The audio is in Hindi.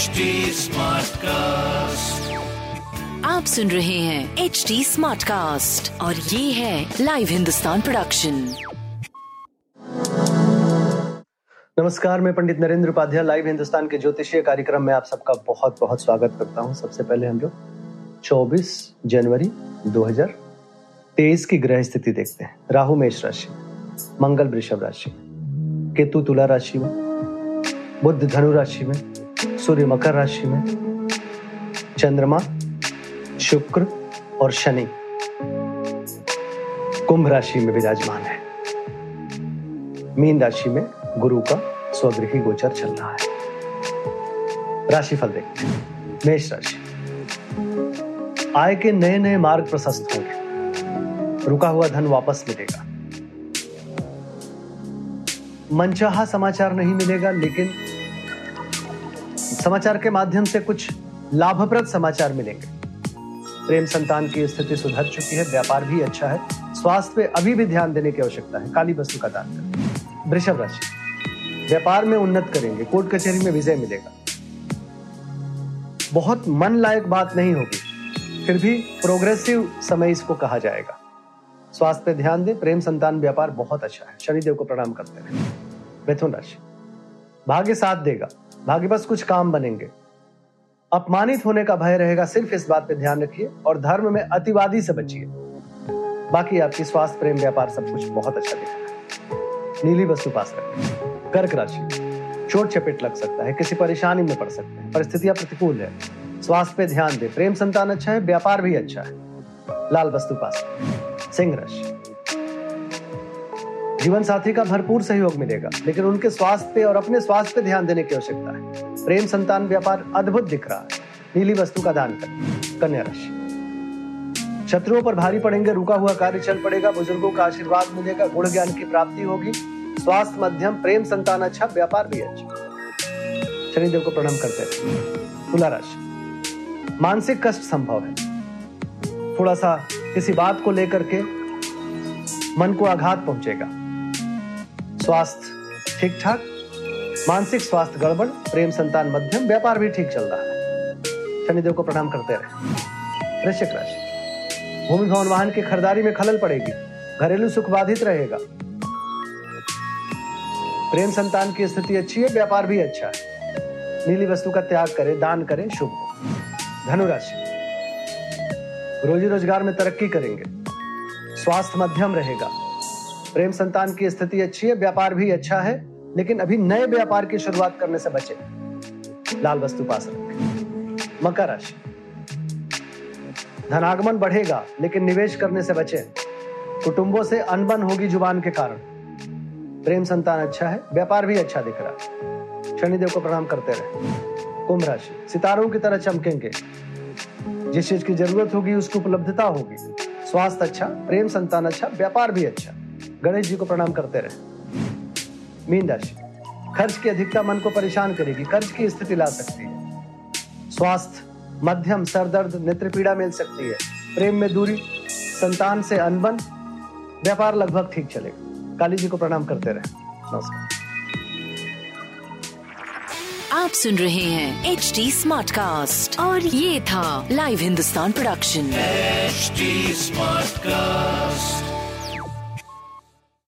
HD Smartcast. आप सुन रहे हैं एच डी स्मार्ट कास्ट और ये है लाइव हिंदुस्तान प्रोडक्शन नमस्कार मैं पंडित नरेंद्र उपाध्याय लाइव हिंदुस्तान के ज्योतिषीय कार्यक्रम में आप सबका बहुत बहुत स्वागत करता हूँ। सबसे पहले हम लोग 24 जनवरी 2023 की ग्रह स्थिति देखते हैं। राहु मेष राशि मंगल वृषभ राशि केतु तुला राशि में बुद्ध धनु राशि में सूर्य मकर राशि में, चंद्रमा, शुक्र और शनि कुंभ राशि में विराजमान है। मीन राशि में गुरु का स्वगृही गोचर चल रहा है। राशिफल देखते हैं। मेष राशि। आय के नए नए मार्ग प्रशस्त होंगे। रुका हुआ धन वापस मिलेगा। मनचाहा समाचार नहीं मिलेगा, लेकिन समाचार के माध्यम से कुछ लाभप्रद समाचार मिलेंगे। प्रेम संतान की स्थिति सुधर चुकी है, व्यापार भी अच्छा है, स्वास्थ्य पे अभी भी ध्यान देने की आवश्यकता है। काली वस्तु का दान करें। वृषभ राशि। व्यापार में उन्नत करेंगे, कोर्ट कचहरी में विजय मिलेगा। बहुत मन लायक बात नहीं होगी, फिर भी प्रोग्रेसिव समय इसको कहा जाएगा। स्वास्थ्य पे ध्यान दें, प्रेम संतान व्यापार बहुत अच्छा है। शनिदेव को प्रणाम करते रहे। मिथुन राशि। भाग्य साथ देगा। भाग्य बस कुछ काम बनेंगे। अपमानित होने का भय रहेगा, सिर्फ़ इस बात पे ध्यान रखिए और धर्म में अतिवादी से बचिए। बाकी आपकी स्वास्थ्य, प्रेम, व्यापार सब कुछ बहुत अच्छा दिख नीली वस्तु पास रखें कर्क राशि। चोट, चपेट लग सकता है, किसी परेशानी में पड़ सकते हैं, परिस्थितियाँ प्रतिकूल है। स्वास्थ्य पे ध्यान दे। प्रेम संतान अच्छा है, व्यापार भी अच्छा है। लाल वस्तु पास सिंह राशि। जीवन साथी का भरपूर सहयोग मिलेगा, लेकिन उनके स्वास्थ्य पे और अपने स्वास्थ्य पे ध्यान देने की आवश्यकता है। प्रेम संतान व्यापार अद्भुत दिख रहा है। नीली वस्तु का दान करें। कन्या राशि। शत्रुओं पर भारी पड़ेंगे, रुका हुआ कार्य चल पड़ेगा, बुज़ुर्गों का आशीर्वाद मिलेगा, गुण ज्ञान की प्राप्ति होगी। स्वास्थ्य मध्यम, प्रेम संतान अच्छा व्यापार भी अच्छा। शनिदेव को प्रणाम करते रहे तुला राशि। मानसिक कष्ट संभव है। थोड़ा सा किसी बात को लेकर के मन को आघात पहुंचेगा। स्वास्थ्य ठीक ठाक? मानसिक स्वास्थ्य गड़बड़, प्रेम संतान मध्यम, व्यापार भी ठीक चल रहा है। शनिदेव को प्रणाम करते रहे। वृश्चिक राशि। भूमि भवन वाहन की खरीदारी में खलल पड़ेगी। घरेलू सुख बाधित रहेगा। प्रेम संतान की स्थिति अच्छी है, व्यापार भी अच्छा है। नीली वस्तु का त्याग करें, दान करें, शुभ हो। धनुराशि। रोजी रोज़गार में तरक्की करेंगे। स्वास्थ्य मध्यम रहेगा। प्रेम संतान की स्थिति अच्छी है, व्यापार भी अच्छा है, लेकिन अभी नए व्यापार की शुरुआत करने से बचे। लाल वस्तु पास रखें। मकर राशि। धनागमन बढ़ेगा, लेकिन निवेश करने से बचे। कुटुंबों से अनबन होगी ज़ुबान के कारण। प्रेम संतान अच्छा है, व्यापार भी अच्छा दिख रहा है। शनिदेव को प्रणाम करते रहे। कुंभ राशि। सितारों की तरह चमकेंगे। जिस चीज़ की ज़रूरत होगी, उसकी उपलब्धता होगी। स्वास्थ्य अच्छा प्रेम संतान अच्छा व्यापार भी अच्छा। गणेश जी को प्रणाम करते रहे। मीन राशि। खर्च की अधिकता मन को परेशान करेगी कर्ज की स्थिति ला सकती है। स्वास्थ्य मध्यम सर दर्द नेत्र पीड़ा मिल सकती है। प्रेम में दूरी संतान से अनबन व्यापार लगभग ठीक चलेगा। काली जी को प्रणाम करते रहे। नमस्कार। आप सुन रहे हैं एच डी स्मार्ट कास्ट और ये था live Hindustan production HD Smartcast.